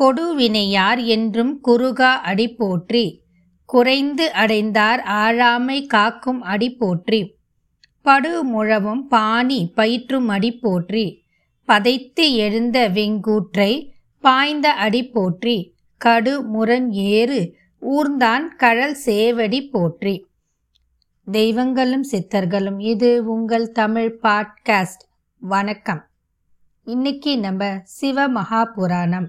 கொடுவினையார் என்றும் குறுகா அடி போற்றி. குறைந்து அடைந்தார் ஆழாமை காக்கும் அடி போற்றி. படுமுழவும் பாணி பயிற்றும் அடி போற்றி. பதைத்து எழுந்த வெங்கூற்றை பாய்ந்த அடி போற்றி. கடு முரண் ஏறு ஊர்ந்தான் கழல் சேவடி போற்றி. தெய்வங்களும் சித்தர்களும் இது உங்கள் தமிழ் பாட்காஸ்ட். வணக்கம். இன்னைக்கு நம்ம சிவ மகாபுராணம்.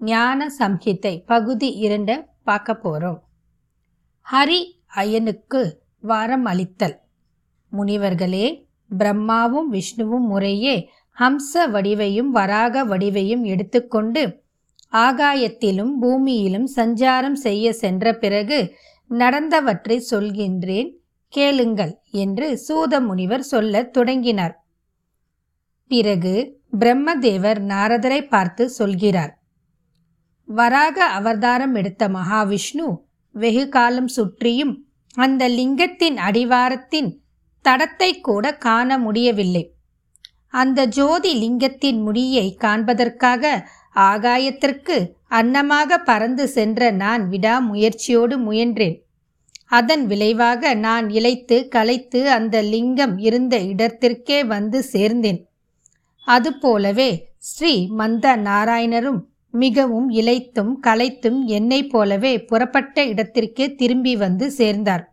ஞான சம்ஹிதை பகுதி இரண்ட பார்க்க போகிறோம் ஹரி அயனுக்கு வாரம் அளித்தல். முனிவர்களே பிரம்மாவும் விஷ்ணுவும் முறையே ஹம்ச வடிவையும் வராக வடிவையும் எடுத்துக்கொண்டு ஆகாயத்திலும் பூமியிலும் சஞ்சாரம் செய்ய சென்ற பிறகு நடந்தவற்றை சொல்கின்றேன் கேளுங்கள் என்று சூத முனிவர் சொல்லத் தொடங்கினார். பிறகு பிரம்மதேவர் நாரதரை பார்த்து சொல்கிறார். வராக அவதாரம் எடுத்த மகாவிஷ்ணு வெகு காலம் சுற்றியும் அந்த லிங்கத்தின் அடிவாரத்தின் தடத்தை கூட காண முடியவில்லை. அந்த ஜோதி லிங்கத்தின் முடியை காண்பதற்காக ஆகாயத்திற்கு அன்னமாக பறந்து சென்ற நான் விடாமுயற்சியோடு முயன்றேன். அதன் விளைவாக நான் இழைத்து கலைத்து அந்த லிங்கம் இருந்த இடத்திற்கே வந்து சேர்ந்தேன். அதுபோலவே ஸ்ரீ மந்த நாராயணரும் மிகவும் இழைத்தும் களைத்தும் என்னை போலவே புறப்பட்ட இடத்திற்கே திரும்பி வந்து சேர்ந்தார்.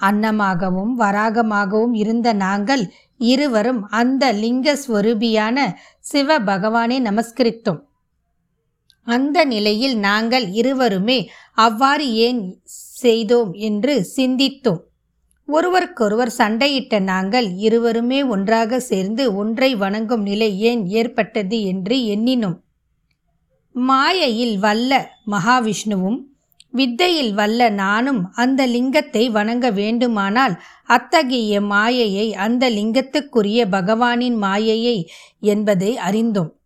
அன்னமாகவும் வராகமாகவும் இருந்த நாங்கள் இருவரும் அந்த லிங்க ஸ்வரூபியான சிவ பகவானை நமஸ்கரித்தோம். அந்த நிலையில் நாங்கள் இருவருமே அவ்வாறு ஏன் செய்தோம் என்று சிந்தித்தோம். ஒருவருக்கொருவர் சண்டையிட்ட நாங்கள் இருவருமே ஒன்றாக சேர்ந்து ஒன்றை வணங்கும் நிலை ஏன் ஏற்பட்டது என்று எண்ணினோம். மாயையில் வல்ல மகாவிஷ்ணுவும் வித்தையில் வல்ல நானும் அந்த லிங்கத்தை வணங்க வேண்டுமானால் அத்தகைய மாயையை அந்த லிங்கத்துக்குரிய பகவானின் மாயையை என்பதை அறிந்தோம்.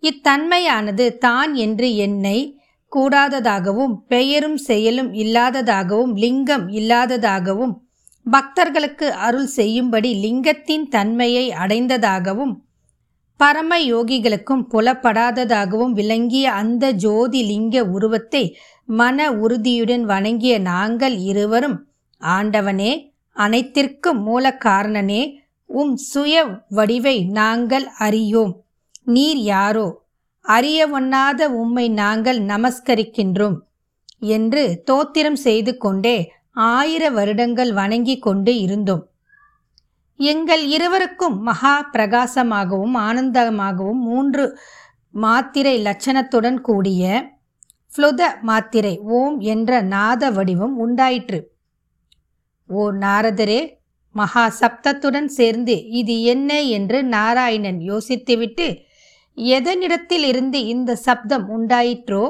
இத்தன்மையானது தான் என்று என்னை கூடாததாகவும் பெயரும் செயலும் இல்லாததாகவும் லிங்கம் இல்லாததாகவும் பக்தர்களுக்கு அருள் செய்யும்படி லிங்கத்தின் தன்மையை அடைந்ததாகவும் பரம யோகிகளுக்கும் புலப்படாததாகவும் விளங்கிய அந்த ஜோதி லிங்க உருவத்தை மன உறுதியுடன் வணங்கிய நாங்கள் இருவரும் ஆண்டவனே அனைத்திற்கும் மூல காரணனே உம் சுய வடிவை நாங்கள் அறியோம். நீர் யாரோ? அறிய ஒண்ணாத உம்மை நாங்கள் நமஸ்கரிக்கின்றோம் என்று தோத்திரம் செய்து கொண்டே ஆயிர வருடங்கள் வணங்கி கொண்டு இருந்தோம். எங்கள் இருவருக்கும் மகா பிரகாசமாகவும் ஆனந்தமாகவும் மூன்று மாத்திரை லட்சணத்துடன் கூடிய ஃப்ளுத மாத்திரை ஓம் என்ற நாத வடிவம் உண்டாயிற்று. ஓ நாரதரே மகா சப்தத்துடன் சேர்ந்து இது என்ன என்று நாராயணன் யோசித்துவிட்டு எதனிடத்தில் இருந்து இந்த சப்தம் உண்டாயிற்றோ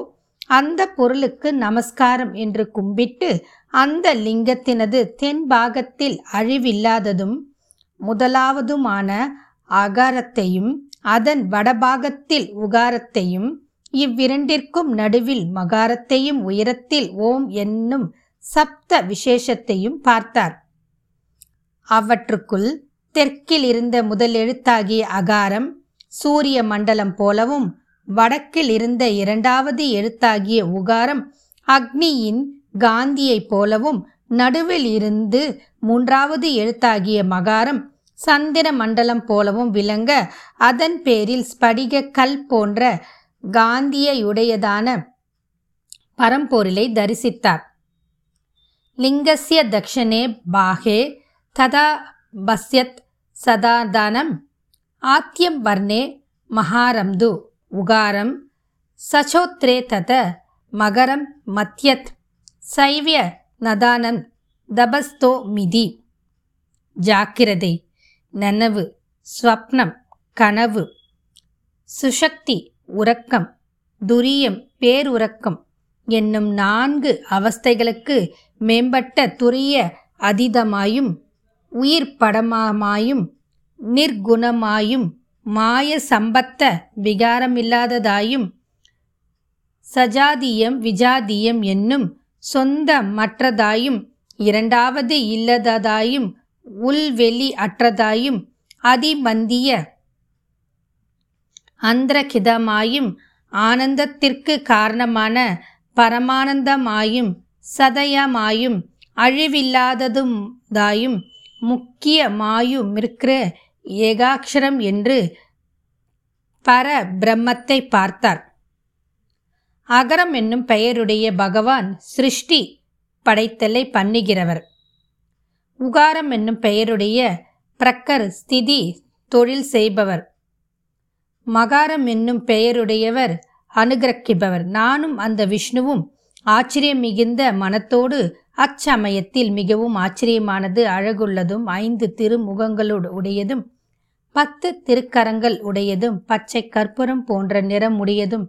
அந்த பொருளுக்கு நமஸ்காரம் என்று கும்பிட்டு அந்த லிங்கத்தினது தென் பாகத்தில் அழிவில்லாததும் முதலாவதுமான அகாரத்தையும் அதன் வடபாகத்தில் உகாரத்தையும் இவ்விரண்டிற்கும் நடுவில் மகாரத்தையும் உயரத்தில் ஓம் என்னும் சப்த விசேஷத்தையும் பார்த்தார். அவற்றுக்குள் தெற்கில் இருந்த முதல் எழுத்தாகிய அகாரம் சூரிய மண்டலம் போலவும் வடக்கில் இருந்த இரண்டாவது எழுத்தாகிய உகாரம் அக்னியின் காந்தியைப் போலவும் நடுவில் இருந்து மூன்றாவது எழுத்தாகிய மகாரம் சந்திர மண்டலம் போலவும் விளங்க அதன் பேரில் ஸ்படிக கல் போன்ற காந்தியுடையதான பரம்பொருளை தரிசித்தார். லிங்கஸ்ய தக்ஷனே பாகே ததா பஸ்யத் சதாதானம் ஆத்தியம் வர்ணே மகாரம்து உகாரம் சச்சோத்ரே தத மகரம் மத்யத் சைவிய நதானன் தபஸ்தோ மிதி. ஜாக்கிரதை நனவு ஸ்வப்னம் கனவு. சுஷக்தி உறக்கம் துரியம் பேருறக்கம் என்னும் நான்கு அவஸ்தைகளுக்கு மேம்பட்ட துரிய அதீதமாயும் உயிர் படமாயும் நிர்குணமாயும் மாய சம்பத்த விகாரமில்லாததாயும் சஜாதியம் விஜாதியம் என்னும் சொந்த மற்றதாயும் இரண்டாவது இல்லததாயும் உள்வெளி அற்றதாயும் அதிமந்திய அந்திரகிதமாயும் ஆனந்தத்திற்கு காரணமான பரமானந்தமாயும் சதயமாயும் அழிவில்லாததுதாயும் முக்கியமாயும் இருக்கிற ஏகாட்சரம் என்று பர பிரம்மத்தை பார்த்தார். அகரம் என்னும் பெயருடைய பகவான் சிருஷ்டி படைத்தலை பண்ணுகிறவர். உகாரம் என்னும் பெயருடைய பிரக்கர் ஸ்திதி தொழில் செய்பவர். மகாரம் என்னும் பெயருடையவர் அனுகிரகிப்பவர். நானும் அந்த விஷ்ணுவும் ஆச்சரியம் மிகுந்த மனத்தோடு அச்சமயத்தில் மிகவும் ஆச்சரியமானது அழகுள்ளதும் ஐந்து திருமுகங்களோடு உடையதும் பத்து திருக்கரங்கள் உடையதும் பச்சை கற்பூரம் போன்ற நிறம் உடையதும்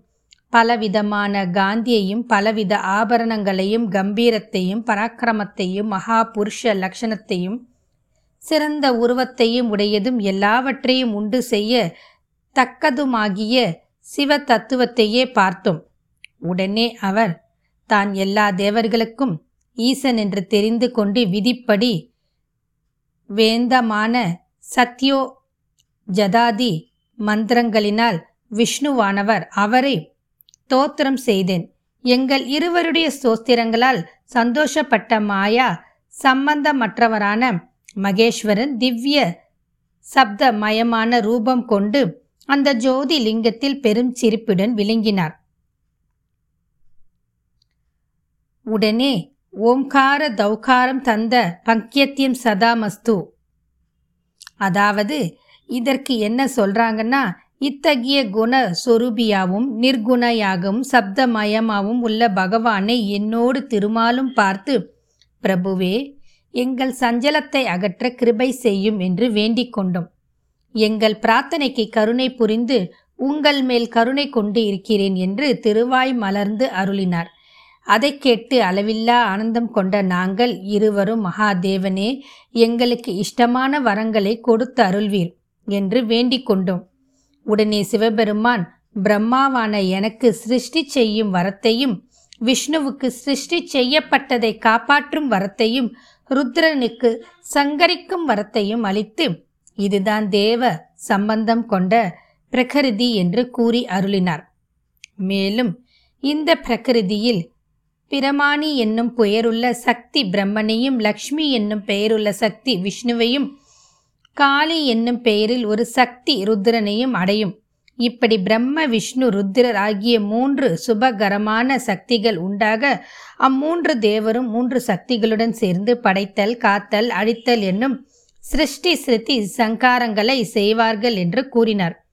பலவிதமான காந்தியையும் பலவித ஆபரணங்களையும் கம்பீரத்தையும் பராக்கிரமத்தையும் மகா புருஷ லட்சணத்தையும் சிறந்த உருவத்தையும் உடையதும் எல்லாவற்றையும் உண்டு செய்ய தக்கதுமாகிய சிவ தத்துவத்தையே பார்த்தோம். உடனே அவர் தான் எல்லா தேவர்களுக்கும் ஈசன் என்று தெரிந்து கொண்டு விதிப்படி வேந்தமான சத்யோ ஜதாதி மந்திரங்களினால் விஷ்ணுவானவர். அவரை தோத்திரம் செய்தேன். எங்கள் இருவருடைய சோஸ்திரங்களால் சந்தோஷப்பட்ட மாயா சம்பந்தமற்றவரான மகேஸ்வரன் திவ்ய சப்த மயமான ரூபம் கொண்டு அந்த ஜோதி லிங்கத்தில் பெரும் சிரிப்புடன் விளங்கினார். உடனே ஓம்கார தௌகாரம் தந்த பங்கியத்தியம் சதாமஸ்து. அதாவது இதற்கு என்ன சொல்றாங்கன்னா இத்தகைய குண சொரூபியாவும் நிர்குணையாகவும் சப்தமயமாகவும் உள்ள பகவானை என்னோடு திருமாலும் பார்த்து பிரபுவே எங்கள் சஞ்சலத்தை அகற்ற கிருபை செய்யும் என்று வேண்டிக் கொண்டோம். எங்கள் பிரார்த்தனைக்கு கருணை புரிந்து உங்கள் மேல் கருணை கொண்டு இருக்கிறேன் என்று திருவாய் மலர்ந்து அருளினார். அதை கேட்டு அளவில்லா ஆனந்தம் கொண்ட நாங்கள் இருவரும் மகாதேவனே எங்களுக்கு இஷ்டமான வரங்களை கொடுத்து அருள்வீர் என்று வேண்டிக் கொண்டோம். உடனே சிவபெருமான் பிரம்மாவான எனக்கு சிருஷ்டி செய்யும் வரத்தையும் விஷ்ணுவுக்கு சிருஷ்டி செய்யப்பட்டதை காப்பாற்றும் வரத்தையும் ருத்ரனுக்கு சங்கரிக்கும் வரத்தையும் அளித்து இதுதான் தேவ சம்பந்தம் கொண்ட பிரகிருதி என்று கூறி அருளினார். மேலும் இந்த பிரகிருதியில் பிரமாணி என்னும் பெயருள்ள சக்தி பிரம்மனையும் லக்ஷ்மி என்னும் பெயருள்ள சக்தி விஷ்ணுவையும் காளி என்னும் பெயரில் ஒரு சக்தி ருத்ரனையும் அடையும். இப்படி பிரம்ம விஷ்ணு ருத்ரர் ஆகிய மூன்று சுபகரமான சக்திகள் உண்டாக அம்மூன்று தேவரும் மூன்று சக்திகளுடன் சேர்ந்து படைத்தல் காத்தல் அழித்தல் என்னும் சிருஷ்டி சிருத்தி சங்காரங்களை செய்வார்கள் என்று கூறினார்.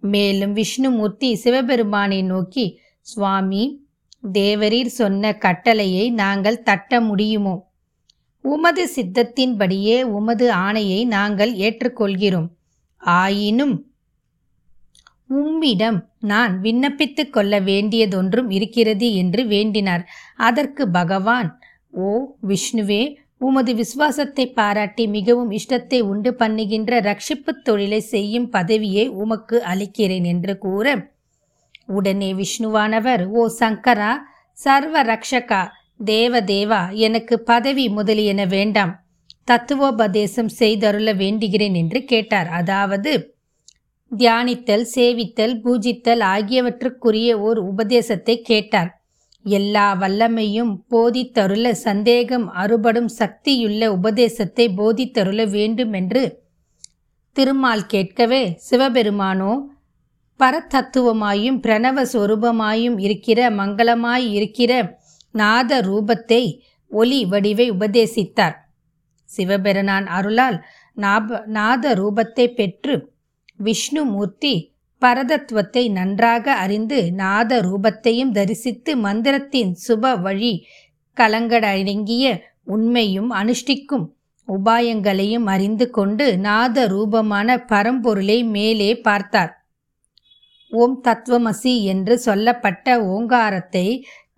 மேலும் விஷ்ணுமூர்த்தி சிவபெருமானை நோக்கி சுவாமி தேவரீர் சொன்ன கட்டளையை நாங்கள் தட்ட முடியுமோ? உமது சித்தத்தின்படியே உமது ஆணையை நாங்கள் ஏற்றுக்கொள்கிறோம். ஆயினும் உம்மிடம் நான் விண்ணப்பித்துக் கொள்ள வேண்டியதொன்றும் இருக்கிறது என்று வேண்டினார். அதற்கு பகவான் ஓ விஷ்ணுவே உமது விசுவாசத்தை பாராட்டி மிகவும் இஷ்டத்தை உண்டு பண்ணுகின்ற ரட்சிப்பு தொழிலை செய்யும் பதவியை உமக்கு அளிக்கிறேன் என்று கூற உடனே விஷ்ணுவானவர் ஓ சங்கரா சர்வ ரக்ஷகா தேவ தேவா எனக்கு பதவி முதலியன வேண்டாம். தத்துவோபதேசம் செய்தருள வேண்டுகிறேன் என்று கேட்டார். அதாவது தியானித்தல் சேவித்தல் பூஜித்தல் ஆகியவற்றுக்குரிய ஓர் உபதேசத்தை கேட்டார். எல்லா வல்லமையும் போதித்தருள சந்தேகம் அறுபடும் சக்தியுள்ள உபதேசத்தை போதித்தருள வேண்டுமென்று திருமால் கேட்கவே சிவபெருமானோ பரதத்துவமாயும் பிரணவ சொரூபமாயும் இருக்கிற மங்களமாய் இருக்கிற நாத ரூபத்தை ஒலி வடிவை உபதேசித்தார். சிவபெருனான் அருளால் நாப நாத ரூபத்தை பெற்று விஷ்ணுமூர்த்தி பரதத்துவத்தை நன்றாக அறிந்து நாத ரூபத்தையும் தரிசித்து மந்திரத்தின் சுப வழி கலங்கடங்கிய உண்மையும் அனுஷ்டிக்கும் உபாயங்களையும் அறிந்து கொண்டு நாத ரூபமான பரம்பொருளை மேலே பார்த்தார். ஓம் தத்துவமசி என்று சொல்லப்பட்ட ஓங்காரத்தை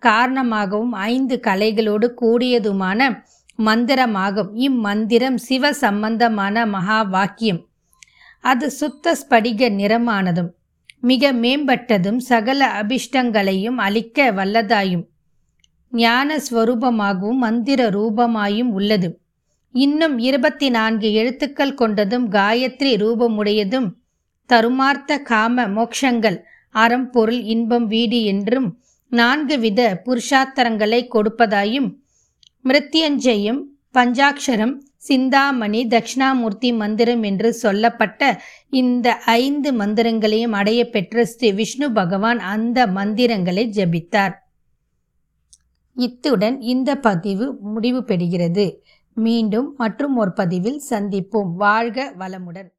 காரணமாகவும் ஐந்து கலைகளோடு கூடியதுமான மந்திரமாகும். இம்மந்திரம் சிவ சம்பந்தமான மகா வாக்கியம் அது சுத்த ஸ்படிக நிறமானதும் மிக மேம்பட்டதும் சகல அபிஷ்டங்களையும் அளிக்க வல்லதாயும் ஞான ஸ்வரூபமாகவும் மந்திர ரூபமாயும் உள்ளது. இன்னும் இருபத்தி நான்கு எழுத்துக்கள் கொண்டதும் காயத்ரி ரூபமுடையதும் தருமார்த்த காம மோக்ஷங்கள் அறம் பொருள் இன்பம் வீடு என்றும் நான்கு வித புருஷார்த்தங்களை கொடுப்பதாயும் மிருத்யஞ்சயம் பஞ்சாட்சரம் சிந்தாமணி தட்சிணாமூர்த்தி மந்திரம் என்று சொல்லப்பட்ட இந்த ஐந்து மந்திரங்களையும் அடைய பெற்ற ஸ்ரீ விஷ்ணு பகவான் அந்த மந்திரங்களை ஜபித்தார். இத்துடன் இந்த பதிவு முடிவு பெறுகிறது மீண்டும் மற்றும் ஒரு பதிவில் சந்திப்போம். வாழ்க வளமுடன்.